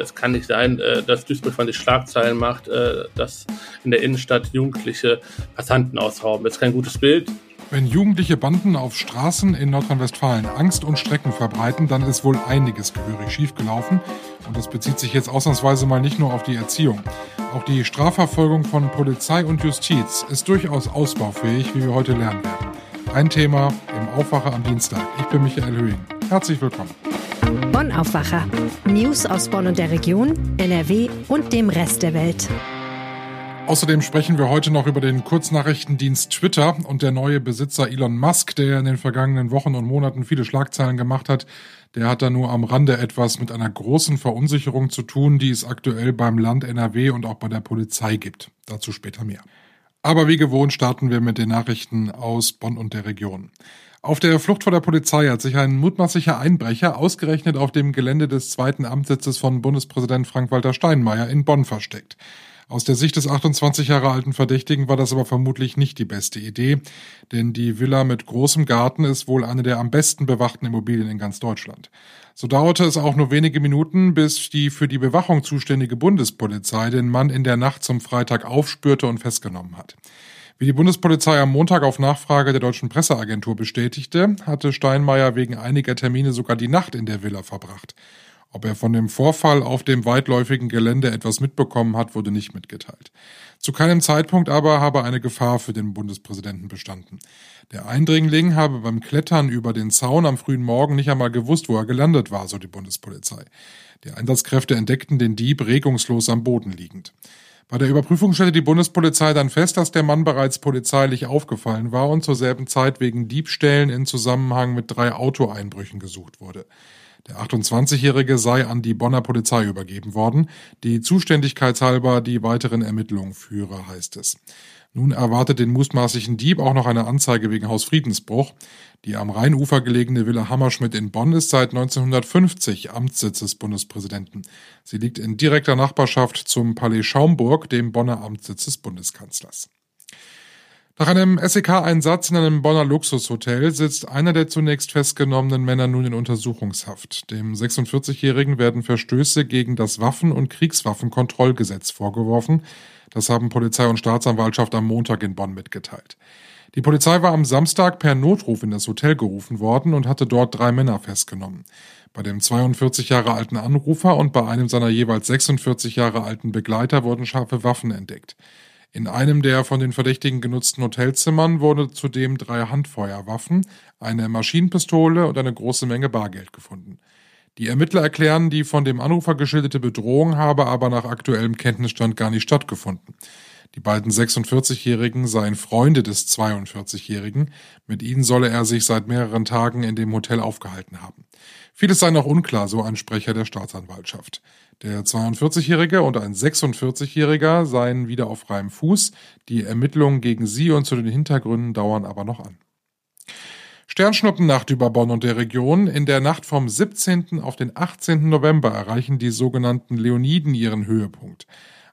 Es kann nicht sein, äh, dass Duisburg von sich Schlagzeilen macht, äh, dass in der Innenstadt Jugendliche Passanten ausrauben. Das ist kein gutes Bild. Wenn jugendliche Banden auf Straßen in Nordrhein-Westfalen Angst und Strecken verbreiten, dann ist wohl einiges gehörig schiefgelaufen. Und das bezieht sich jetzt ausnahmsweise mal nicht nur auf die Erziehung. Auch die Strafverfolgung von Polizei und Justiz ist durchaus ausbaufähig, wie wir heute lernen werden. Ein Thema im Aufwacher am Dienstag. Ich bin Michael Höhing. Herzlich willkommen. Bonn Aufwacher. News aus Bonn und der Region, NRW und dem Rest der Welt. Außerdem sprechen wir heute noch über den Kurznachrichtendienst Twitter und der neue Besitzer Elon Musk, der in den vergangenen Wochen und Monaten viele Schlagzeilen gemacht hat. Der hat da nur am Rande etwas mit einer großen Verunsicherung zu tun, die es aktuell beim Land NRW und auch bei der Polizei gibt. Dazu später mehr. Aber wie gewohnt starten wir mit den Nachrichten aus Bonn und der Region. Auf der Flucht vor der Polizei hat sich ein mutmaßlicher Einbrecher ausgerechnet auf dem Gelände des zweiten Amtssitzes von Bundespräsident Frank-Walter Steinmeier in Bonn versteckt. Aus der Sicht des 28 Jahre alten Verdächtigen war das aber vermutlich nicht die beste Idee, denn die Villa mit großem Garten ist wohl eine der am besten bewachten Immobilien in ganz Deutschland. So dauerte es auch nur wenige Minuten, bis die für die Bewachung zuständige Bundespolizei den Mann in der Nacht zum Freitag aufspürte und festgenommen hat. Wie die Bundespolizei am Montag auf Nachfrage der deutschen Presseagentur bestätigte, hatte Steinmeier wegen einiger Termine sogar die Nacht in der Villa verbracht. Ob er von dem Vorfall auf dem weitläufigen Gelände etwas mitbekommen hat, wurde nicht mitgeteilt. Zu keinem Zeitpunkt aber habe eine Gefahr für den Bundespräsidenten bestanden. Der Eindringling habe beim Klettern über den Zaun am frühen Morgen nicht einmal gewusst, wo er gelandet war, so die Bundespolizei. Die Einsatzkräfte entdeckten den Dieb regungslos am Boden liegend. Bei der Überprüfung stellte die Bundespolizei dann fest, dass der Mann bereits polizeilich aufgefallen war und zur selben Zeit wegen Diebstählen in Zusammenhang mit drei Autoeinbrüchen gesucht wurde. Der 28-Jährige sei an die Bonner Polizei übergeben worden, die zuständigkeitshalber die weiteren Ermittlungen führe, heißt es. Nun erwartet den mutmaßlichen Dieb auch noch eine Anzeige wegen Hausfriedensbruch. Die am Rheinufer gelegene Villa Hammerschmidt in Bonn ist seit 1950 Amtssitz des Bundespräsidenten. Sie liegt in direkter Nachbarschaft zum Palais Schaumburg, dem Bonner Amtssitz des Bundeskanzlers. Nach einem SEK-Einsatz in einem Bonner Luxushotel sitzt einer der zunächst festgenommenen Männer nun in Untersuchungshaft. Dem 46-Jährigen werden Verstöße gegen das Waffen- und Kriegswaffenkontrollgesetz vorgeworfen. Das haben Polizei und Staatsanwaltschaft am Montag in Bonn mitgeteilt. Die Polizei war am Samstag per Notruf in das Hotel gerufen worden und hatte dort drei Männer festgenommen. Bei dem 42 Jahre alten Anrufer und bei einem seiner jeweils 46 Jahre alten Begleiter wurden scharfe Waffen entdeckt. In einem der von den Verdächtigen genutzten Hotelzimmern wurde zudem drei Handfeuerwaffen, eine Maschinenpistole und eine große Menge Bargeld gefunden. Die Ermittler erklären, die von dem Anrufer geschilderte Bedrohung habe aber nach aktuellem Kenntnisstand gar nicht stattgefunden. Die beiden 46-Jährigen seien Freunde des 42-Jährigen. Mit ihnen solle er sich seit mehreren Tagen in dem Hotel aufgehalten haben. Vieles sei noch unklar, so ein Sprecher der Staatsanwaltschaft. Der 42-Jährige und ein 46-Jähriger seien wieder auf freiem Fuß. Die Ermittlungen gegen sie und zu den Hintergründen dauern aber noch an. Sternschnuppennacht über Bonn und der Region. In der Nacht vom 17. auf den 18. November erreichen die sogenannten Leoniden ihren Höhepunkt.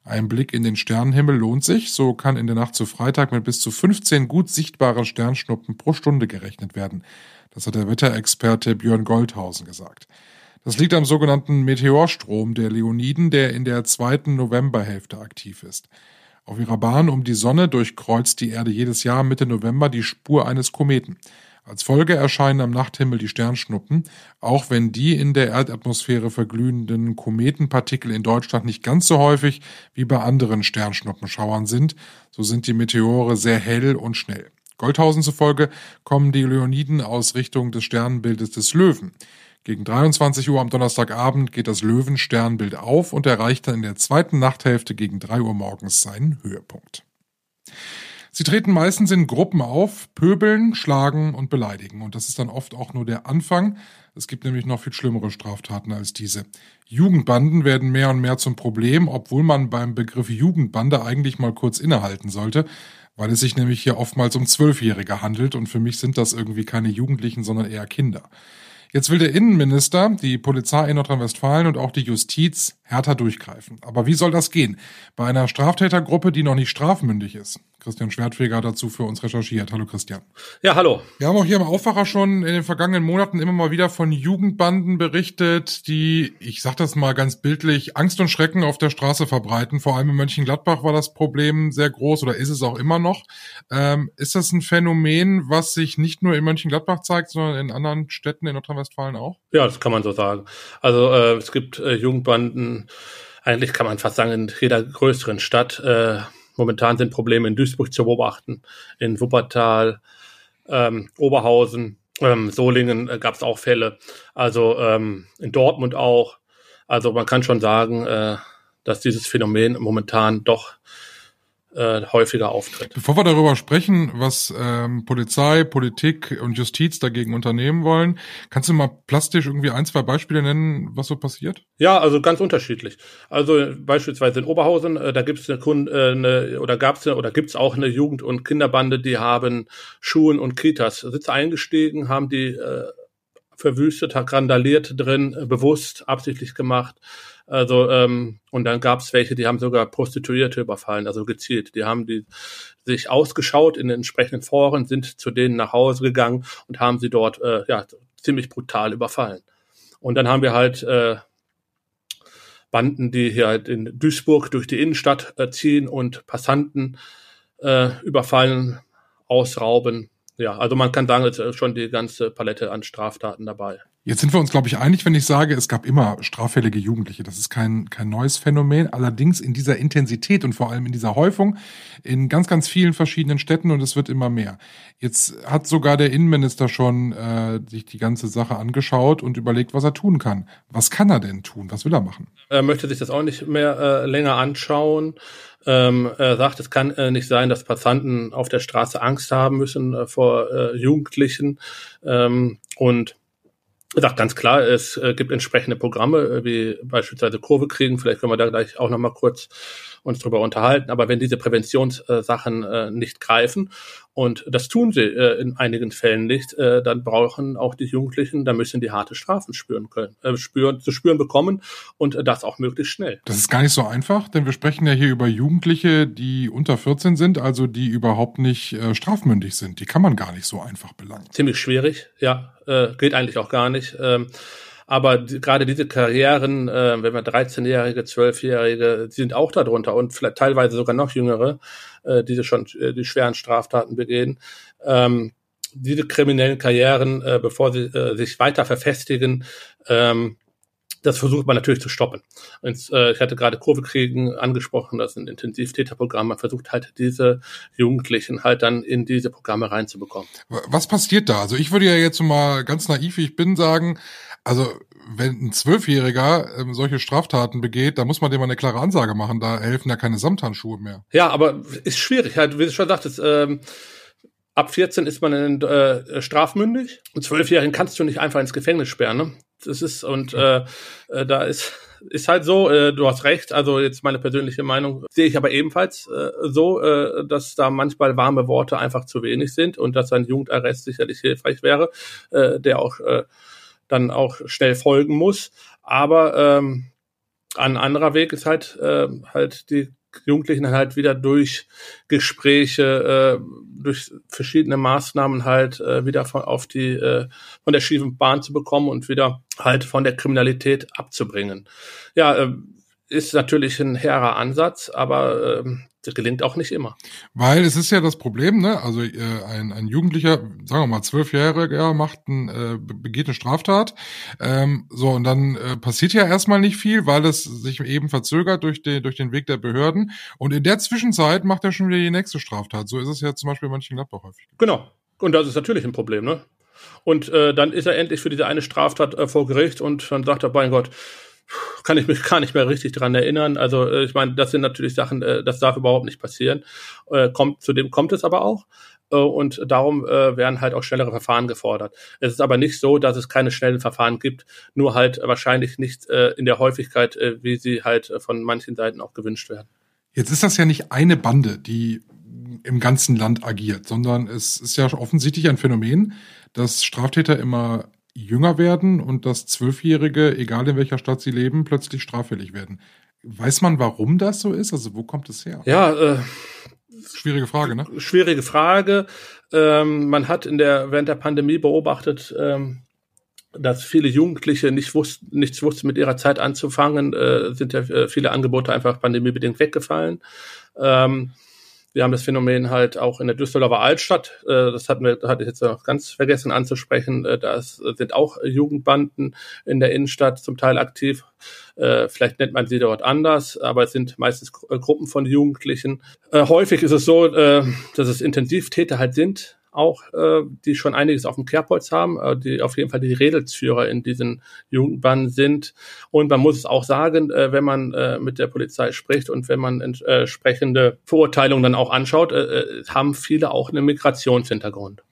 Ein Blick in den Sternenhimmel lohnt sich, so kann in der Nacht zu Freitag mit bis zu 15 gut sichtbaren Sternschnuppen pro Stunde gerechnet werden. Das hat der Wetterexperte Björn Goldhausen gesagt. Das liegt am sogenannten Meteorstrom der Leoniden, der in der zweiten Novemberhälfte aktiv ist. Auf ihrer Bahn um die Sonne durchkreuzt die Erde jedes Jahr Mitte November die Spur eines Kometen. Als Folge erscheinen am Nachthimmel die Sternschnuppen, auch wenn die in der Erdatmosphäre verglühenden Kometenpartikel in Deutschland nicht ganz so häufig wie bei anderen Sternschnuppenschauern sind, so sind die Meteore sehr hell und schnell. Goldhausen zufolge kommen die Leoniden aus Richtung des Sternbildes des Löwen. Gegen 23 Uhr am Donnerstagabend geht das Löwensternbild auf und erreicht dann in der zweiten Nachthälfte gegen 3 Uhr morgens seinen Höhepunkt. Sie treten meistens in Gruppen auf, pöbeln, schlagen und beleidigen. Und das ist dann oft auch nur der Anfang. Es gibt nämlich noch viel schlimmere Straftaten als diese. Jugendbanden werden mehr und mehr zum Problem, obwohl man beim Begriff Jugendbande eigentlich mal kurz innehalten sollte, weil es sich nämlich hier oftmals um Zwölfjährige handelt und für mich sind das irgendwie keine Jugendlichen, sondern eher Kinder. Jetzt will der Innenminister, die Polizei in Nordrhein-Westfalen und auch die Justiz härter durchgreifen. Aber wie soll das gehen? Bei einer Straftätergruppe, die noch nicht strafmündig ist. Christian Schwertfeger dazu für uns recherchiert. Hallo Christian. Ja, hallo. Wir haben auch hier im Aufwacher schon in den vergangenen Monaten immer mal wieder von Jugendbanden berichtet, die, ich sag das mal ganz bildlich, Angst und Schrecken auf der Straße verbreiten. Vor allem in Mönchengladbach war das Problem sehr groß oder ist es auch immer noch. Ähm, ist das ein Phänomen, was sich nicht nur in Mönchengladbach zeigt, sondern in anderen Städten in Nordrhein-Westfalen auch? Ja, das kann man so sagen. Also äh, es gibt äh, Jugendbanden, eigentlich kann man fast sagen, in jeder größeren Stadt. Äh, momentan sind Probleme in Duisburg zu beobachten, in Wuppertal, ähm, Oberhausen, ähm, Solingen äh, gab es auch Fälle. Also ähm, in Dortmund auch. Also man kann schon sagen, äh, dass dieses Phänomen momentan doch äh, häufiger auftritt. Bevor wir darüber sprechen, was ähm, Polizei, Politik und Justiz dagegen unternehmen wollen, kannst du mal plastisch irgendwie ein, zwei Beispiele nennen, was so passiert? Ja, also ganz unterschiedlich. Also beispielsweise in Oberhausen, äh, da gibt es eine, Kunde, äh, eine oder gab es oder gibt es auch eine Jugend- und Kinderbande, die haben Schulen und Kitas Sitze eingestiegen, haben die äh, verwüstet, hat randaliert drin, äh, bewusst, absichtlich gemacht also, ähm, und dann gab es welche, die haben sogar Prostituierte überfallen, also gezielt. Die haben die sich ausgeschaut in den entsprechenden Foren, sind zu denen nach Hause gegangen und haben sie dort äh, ja, ziemlich brutal überfallen. Und dann haben wir halt äh, Banden, die hier halt in Duisburg durch die Innenstadt äh, ziehen und Passanten äh, überfallen, ausrauben. Ja, also man kann sagen, es ist schon die ganze Palette an Straftaten dabei. Jetzt sind wir uns, glaube ich, einig, wenn ich sage, es gab immer straffällige Jugendliche. Das ist kein, kein neues Phänomen. Allerdings in dieser Intensität und vor allem in dieser Häufung in ganz, ganz vielen verschiedenen Städten und es wird immer mehr. Jetzt hat sogar der Innenminister schon äh, sich die ganze Sache angeschaut und überlegt, was er tun kann. Was kann er denn tun? Was will er machen? Er möchte sich das auch nicht mehr äh, länger anschauen. Ähm, er sagt, es kann äh, nicht sein, dass Passanten auf der Straße Angst haben müssen äh, vor äh, Jugendlichen. Ähm, und sagt ganz klar, es äh, gibt entsprechende Programme, äh, wie beispielsweise Kurve kriegen. Vielleicht können wir da gleich auch nochmal kurz uns drüber unterhalten. Aber wenn diese Präventionssachen äh, nicht greifen, und das tun sie äh, in einigen Fällen nicht, äh, dann brauchen auch die Jugendlichen, da müssen die harte Strafen spüren können, äh, spüren, zu spüren bekommen und das auch möglichst schnell. Das ist gar nicht so einfach, denn wir sprechen ja hier über Jugendliche, die unter 14 sind, also die überhaupt nicht äh, strafmündig sind. Die kann man gar nicht so einfach belangen. Ziemlich schwierig, ja, äh, geht eigentlich auch gar nicht. Ähm, aber die, gerade diese Karrieren, äh, wenn wir 13-Jährige, 12-Jährige, die sind auch darunter und vielleicht teilweise sogar noch jüngere, äh, die schon äh, die schweren Straftaten begehen. Ähm, diese kriminellen Karrieren, äh, bevor sie äh, sich weiter verfestigen, ähm, das versucht man natürlich zu stoppen. Und, äh, ich hatte gerade Kurvekriegen angesprochen, das sind Intensivtäterprogramme. Man versucht halt diese Jugendlichen halt dann in diese Programme reinzubekommen. Was passiert da? Also ich würde ja jetzt mal ganz naiv, wie ich bin, sagen, also wenn ein Zwölfjähriger ähm, solche Straftaten begeht, da muss man dem mal eine klare Ansage machen. Da helfen ja keine Samthandschuhe mehr. Ja, aber ist schwierig. Wie du schon sagtest, ähm, ab 14 ist man in, äh, strafmündig. Und Zwölfjährigen kannst du nicht einfach ins Gefängnis sperren. Ne? Das ist und äh, äh, da ist ist halt so. Äh, du hast recht. Also jetzt meine persönliche Meinung sehe ich aber ebenfalls äh, so, äh, dass da manchmal warme Worte einfach zu wenig sind und dass ein Jugendarrest sicherlich hilfreich wäre, äh, der auch äh, dann auch schnell folgen muss. Aber ähm, ein anderer Weg ist halt äh, halt die Jugendlichen halt wieder durch Gespräche, äh, durch verschiedene Maßnahmen halt äh, wieder von auf die äh, von der schiefen Bahn zu bekommen und wieder halt von der Kriminalität abzubringen. Ja, äh, ist natürlich ein hehrer Ansatz, aber äh, das gelingt auch nicht immer. Weil es ist ja das Problem, ne? Also äh, ein, ein Jugendlicher, sagen wir mal zwölfjähriger, macht ein, äh, begeht eine Straftat. Ähm, so und dann äh, passiert ja erstmal nicht viel, weil es sich eben verzögert durch den durch den Weg der Behörden. Und in der Zwischenzeit macht er schon wieder die nächste Straftat. So ist es ja zum Beispiel in Mönchengladbach häufig. Genau. Und das ist natürlich ein Problem, ne? Und äh, dann ist er endlich für diese eine Straftat äh, vor Gericht und dann sagt er, mein Gott, kann ich mich gar nicht mehr richtig dran erinnern. Also äh, ich meine, das sind natürlich Sachen, äh, das darf überhaupt nicht passieren. Äh, kommt, zudem kommt es aber auch. Äh, und darum äh, werden halt auch schnellere Verfahren gefordert. Es ist aber nicht so, dass es keine schnellen Verfahren gibt, nur halt wahrscheinlich nicht äh, in der Häufigkeit, äh, wie sie halt von manchen Seiten auch gewünscht werden. Jetzt ist das ja nicht eine Bande, die im ganzen Land agiert, sondern es ist ja offensichtlich ein Phänomen, dass Straftäter immer jünger werden und dass Zwölfjährige, egal in welcher Stadt sie leben, plötzlich straffällig werden. Weiß man, warum das so ist? Also wo kommt es her? Ja, äh, schwierige Frage, ne? Schwierige Frage. Ähm, man hat in der während der Pandemie beobachtet, ähm, dass viele Jugendliche nicht wussten, nichts wussten mit ihrer Zeit anzufangen, äh, sind ja äh, viele Angebote einfach pandemiebedingt weggefallen. Ähm, wir haben das Phänomen halt auch in der Düsseldorfer Altstadt. Äh, das hatten wir, hatte ich jetzt noch ganz vergessen anzusprechen. Äh, da sind auch Jugendbanden in der Innenstadt zum Teil aktiv. Äh, vielleicht nennt man sie dort anders, aber es sind meistens Gruppen von Jugendlichen. häufig ist es so, dass es Intensivtäter halt sind, auch, äh, die schon einiges auf dem Kerbholz haben, äh, die auf jeden Fall die Redelsführer in diesen Jugendbanden sind. Und man muss es auch sagen, äh, wenn man äh, mit der Polizei spricht und wenn man entsprechende Verurteilungen dann auch anschaut, äh, äh haben viele auch einen Migrationshintergrund.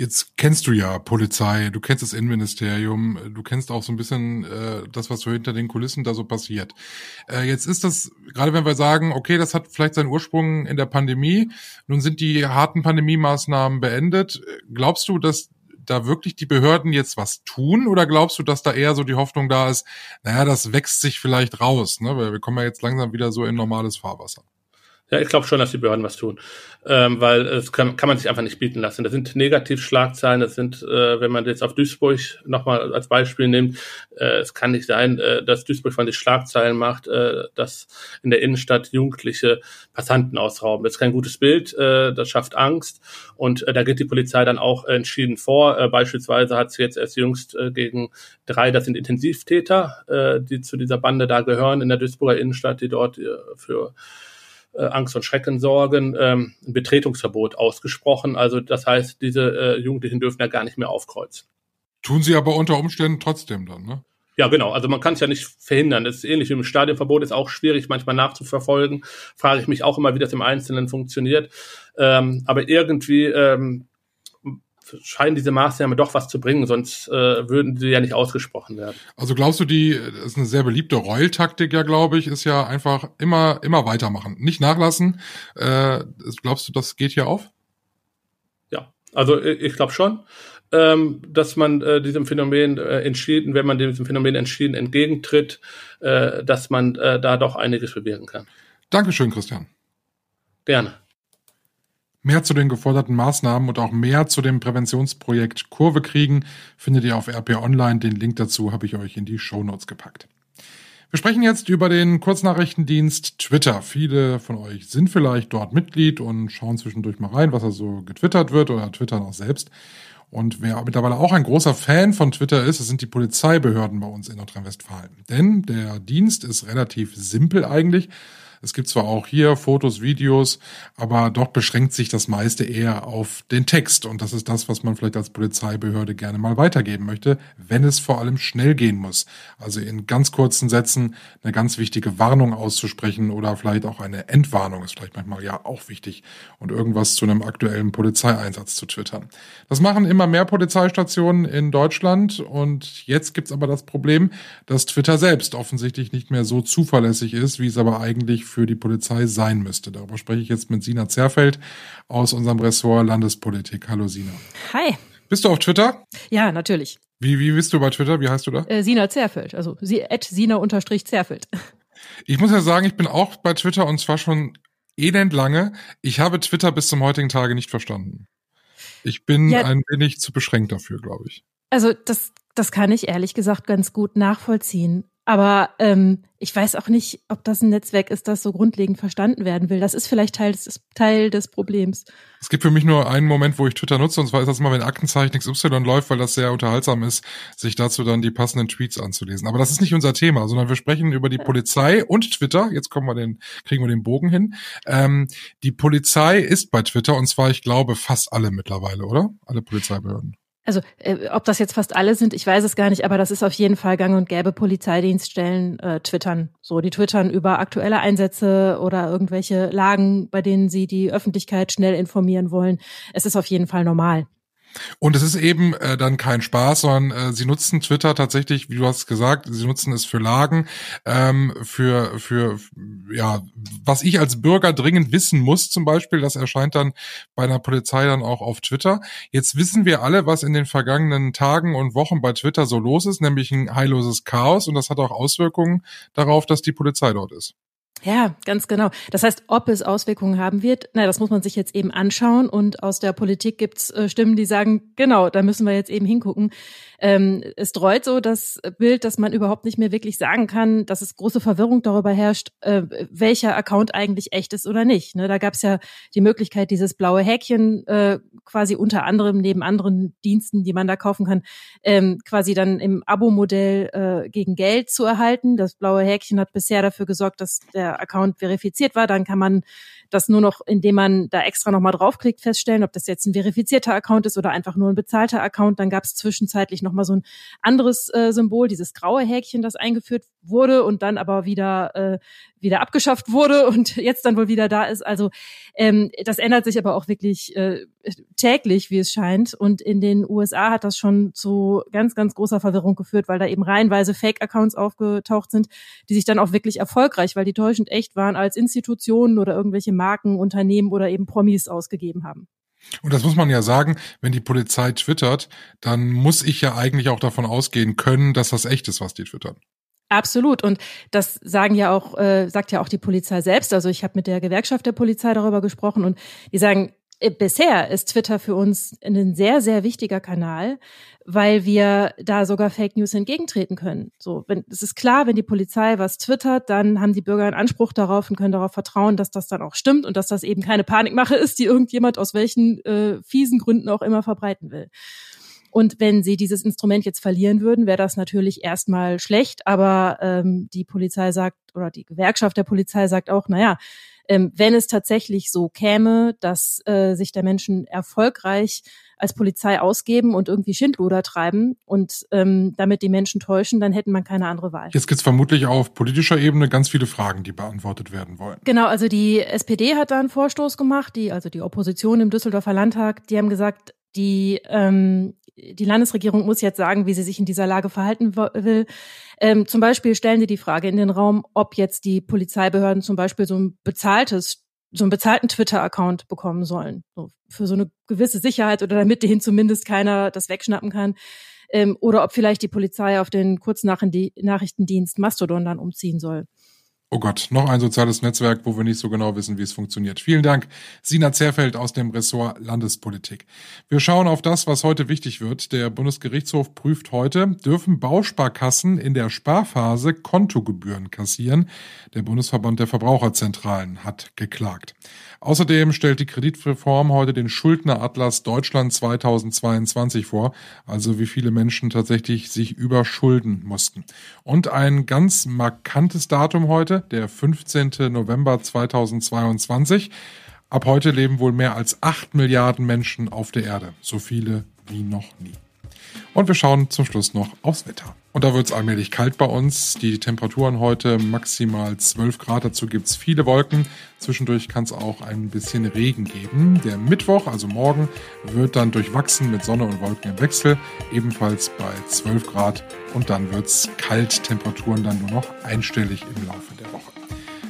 Jetzt kennst du ja Polizei, du kennst das Innenministerium, du kennst auch so ein bisschen äh, das, was so hinter den Kulissen da so passiert. Äh, jetzt ist das, gerade wenn wir sagen, okay, das hat vielleicht seinen Ursprung in der Pandemie, nun sind die harten Pandemiemaßnahmen beendet. Glaubst du, dass da wirklich die Behörden jetzt was tun oder glaubst du, dass da eher so die Hoffnung da ist, naja, das wächst sich vielleicht raus, ne? Weil wir kommen ja jetzt langsam wieder so in normales Fahrwasser. Ja, ich glaube schon, dass die Behörden was tun, ähm, weil es kann, kann man sich einfach nicht bieten lassen. Das sind Negativschlagzeilen, das sind, äh, wenn man jetzt auf Duisburg nochmal als Beispiel nimmt, äh, es kann nicht sein, äh, dass Duisburg von die Schlagzeilen macht, äh, dass in der Innenstadt Jugendliche Passanten ausrauben. Das ist kein gutes Bild, äh, das schafft Angst und äh, da geht die Polizei dann auch entschieden vor. Äh, beispielsweise hat sie jetzt erst jüngst äh, gegen drei, das sind Intensivtäter, äh, die zu dieser Bande da gehören in der Duisburger Innenstadt, die dort äh, für äh, Angst und Schrecken sorgen, ähm, ein Betretungsverbot ausgesprochen. Also das heißt, diese äh, Jugendlichen dürfen ja gar nicht mehr aufkreuzen. Tun sie aber unter Umständen trotzdem dann, ne? Ja, genau. Also man kann es ja nicht verhindern. Das ist ähnlich wie im Stadionverbot, ist auch schwierig manchmal nachzuverfolgen. Frage ich mich auch immer, wie das im Einzelnen funktioniert. Ähm, aber irgendwie ähm, scheinen diese Maßnahmen doch was zu bringen, sonst äh, würden sie ja nicht ausgesprochen werden. Also glaubst du, die, das ist eine sehr beliebte Reul-Taktik ja, glaube ich, ist ja einfach immer, immer weitermachen, nicht nachlassen. Äh, glaubst du, das geht hier auf? Ja, also ich glaube schon, ähm, dass man äh, diesem Phänomen äh, entschieden, wenn man diesem Phänomen entschieden entgegentritt, äh, dass man äh, da doch einiges bewirken kann. Dankeschön, Christian. Gerne. Mehr zu den geforderten Maßnahmen und auch mehr zu dem Präventionsprojekt Kurve kriegen findet ihr auf RP Online. Den Link dazu habe ich euch in die Show Notes gepackt. Wir sprechen jetzt über den Kurznachrichtendienst Twitter. Viele von euch sind vielleicht dort Mitglied und schauen zwischendurch mal rein, was da so getwittert wird oder twittern auch selbst. Und wer mittlerweile auch ein großer Fan von Twitter ist, das sind die Polizeibehörden bei uns in Nordrhein-Westfalen. Denn der Dienst ist relativ simpel eigentlich. Es gibt zwar auch hier Fotos, Videos, aber doch beschränkt sich das meiste eher auf den Text. Und das ist das, was man vielleicht als Polizeibehörde gerne mal weitergeben möchte, wenn es vor allem schnell gehen muss. Also in ganz kurzen Sätzen eine ganz wichtige Warnung auszusprechen oder vielleicht auch eine Entwarnung ist vielleicht manchmal ja auch wichtig und irgendwas zu einem aktuellen Polizeieinsatz zu twittern. Das machen immer mehr Polizeistationen in Deutschland und jetzt gibt's aber das Problem, dass Twitter selbst offensichtlich nicht mehr so zuverlässig ist, wie es aber eigentlich für die Polizei sein müsste. Darüber spreche ich jetzt mit Sina Zerfeld aus unserem Ressort Landespolitik. Hallo Sina. Hi. Bist du auf Twitter? Ja, natürlich. Wie, wie bist du bei Twitter? Wie heißt du da? Äh, Sina Zerfeld, also sie at Sina unterstrich Zerfeld. Ich muss ja sagen, ich bin auch bei Twitter und zwar schon elend lange. Ich habe Twitter bis zum heutigen Tage nicht verstanden. Ich bin ja. ein wenig zu beschränkt dafür, glaube ich. Also das, das kann ich ehrlich gesagt ganz gut nachvollziehen. Aber ähm, ich weiß auch nicht, ob das ein Netzwerk ist, das so grundlegend verstanden werden will. Das ist vielleicht Teil des, Teil des Problems. Es gibt für mich nur einen Moment, wo ich Twitter nutze, und zwar ist das immer, wenn Aktenzeichen XY läuft, weil das sehr unterhaltsam ist, sich dazu dann die passenden Tweets anzulesen. Aber das ist nicht unser Thema, sondern wir sprechen über die Polizei und Twitter. Jetzt kommen wir den, kriegen wir den Bogen hin. Ähm, die Polizei ist bei Twitter, und zwar, ich glaube, fast alle mittlerweile, oder? Alle Polizeibehörden also äh, ob das jetzt fast alle sind, ich weiß es gar nicht, aber das ist auf jeden Fall gang und gäbe. Polizeidienststellen äh, twittern. So, die twittern über aktuelle Einsätze oder irgendwelche Lagen, bei denen sie die Öffentlichkeit schnell informieren wollen. Es ist auf jeden Fall normal. Und es ist eben äh, dann kein Spaß, sondern äh, sie nutzen Twitter tatsächlich, wie du hast gesagt, sie nutzen es für Lagen, ähm, für, für, ja, was ich als Bürger dringend wissen muss, zum Beispiel, das erscheint dann bei einer Polizei dann auch auf Twitter. Jetzt wissen wir alle, was in den vergangenen Tagen und Wochen bei Twitter so los ist, nämlich ein heilloses Chaos und das hat auch Auswirkungen darauf, dass die Polizei dort ist. Ja, ganz genau. Das heißt, ob es Auswirkungen haben wird, na, das muss man sich jetzt eben anschauen. Und aus der Politik gibt's äh, Stimmen, die sagen, genau, da müssen wir jetzt eben hingucken. Ähm, es dreut so das Bild, dass man überhaupt nicht mehr wirklich sagen kann, dass es große Verwirrung darüber herrscht, äh, welcher Account eigentlich echt ist oder nicht. Ne, da gab es ja die Möglichkeit, dieses blaue Häkchen äh, quasi unter anderem neben anderen Diensten, die man da kaufen kann, ähm, quasi dann im Abo-Modell äh, gegen Geld zu erhalten. Das blaue Häkchen hat bisher dafür gesorgt, dass der Account verifiziert war. Dann kann man das nur noch, indem man da extra nochmal draufklickt, feststellen, ob das jetzt ein verifizierter Account ist oder einfach nur ein bezahlter Account. Dann gab es zwischenzeitlich nochmal so ein anderes äh, Symbol, dieses graue Häkchen, das eingeführt wurde und dann aber wieder äh, wieder abgeschafft wurde und jetzt dann wohl wieder da ist. Also ähm, das ändert sich aber auch wirklich äh, täglich, wie es scheint. Und in den USA hat das schon zu ganz, ganz großer Verwirrung geführt, weil da eben reihenweise Fake-Accounts aufgetaucht sind, die sich dann auch wirklich erfolgreich, weil die täuschend echt waren, als Institutionen oder irgendwelche Marken, Unternehmen oder eben Promis ausgegeben haben. Und das muss man ja sagen, wenn die Polizei twittert, dann muss ich ja eigentlich auch davon ausgehen können, dass das echt ist, was die twittern. Absolut. Und das sagen ja auch, äh, sagt ja auch die Polizei selbst. Also ich habe mit der Gewerkschaft der Polizei darüber gesprochen und die sagen, bisher ist Twitter für uns ein sehr, sehr wichtiger Kanal, weil wir da sogar Fake News entgegentreten können. So, wenn, es ist klar, wenn die Polizei was twittert, dann haben die Bürger einen Anspruch darauf und können darauf vertrauen, dass das dann auch stimmt und dass das eben keine Panikmache ist, die irgendjemand aus welchen äh, fiesen Gründen auch immer verbreiten will. Und wenn sie dieses Instrument jetzt verlieren würden, wäre das natürlich erstmal schlecht. Aber ähm, die Polizei sagt oder die Gewerkschaft der Polizei sagt auch, naja, ähm, wenn es tatsächlich so käme, dass äh, sich der Menschen erfolgreich als Polizei ausgeben und irgendwie Schindluder treiben und ähm, damit die Menschen täuschen, dann hätten man keine andere Wahl. Jetzt gibt's vermutlich auf politischer Ebene ganz viele Fragen, die beantwortet werden wollen. Genau, also die SPD hat da einen Vorstoß gemacht, die, also die Opposition im Düsseldorfer Landtag, die haben gesagt, die ähm, die Landesregierung muss jetzt sagen, wie sie sich in dieser Lage verhalten will. Ähm, zum Beispiel stellen sie die Frage in den Raum, ob jetzt die Polizeibehörden zum Beispiel so ein bezahltes so einen bezahlten Twitter-Account bekommen sollen. So für so eine gewisse Sicherheit oder damit denen zumindest keiner das wegschnappen kann. Ähm, oder ob vielleicht die Polizei auf den Kurznachrichtendienst Mastodon dann umziehen soll. Oh Gott, noch ein soziales Netzwerk, wo wir nicht so genau wissen, wie es funktioniert. Vielen Dank, Sina Zerfeld aus dem Ressort Landespolitik. Wir schauen auf das, was heute wichtig wird. Der Bundesgerichtshof prüft heute, dürfen Bausparkassen in der Sparphase Kontogebühren kassieren? Der Bundesverband der Verbraucherzentralen hat geklagt. Außerdem stellt die Kreditreform heute den Schuldneratlas Deutschland 2022 vor, also wie viele Menschen tatsächlich sich überschulden mussten. Und ein ganz markantes Datum heute, der 15. November 2022. Ab heute leben wohl mehr als acht Milliarden Menschen auf der Erde, so viele wie noch nie. Und wir schauen zum Schluss noch aufs Wetter. Und da wird es allmählich kalt bei uns. Die Temperaturen heute maximal 12 Grad. Dazu gibt es viele Wolken. Zwischendurch kann es auch ein bisschen Regen geben. Der Mittwoch, also morgen, wird dann durchwachsen mit Sonne und Wolken im Wechsel. Ebenfalls bei 12 Grad. Und dann wird es kalt. Temperaturen dann nur noch einstellig im Laufe der Woche.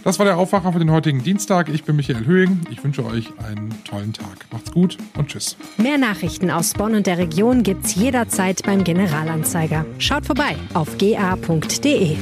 Das war der Aufwacher für den heutigen Dienstag. Ich bin Michael Höhing. Ich wünsche euch einen tollen Tag. Macht's gut und tschüss. Mehr Nachrichten aus Bonn und der Region gibt's jederzeit beim Generalanzeiger. Schaut vorbei auf ga.de.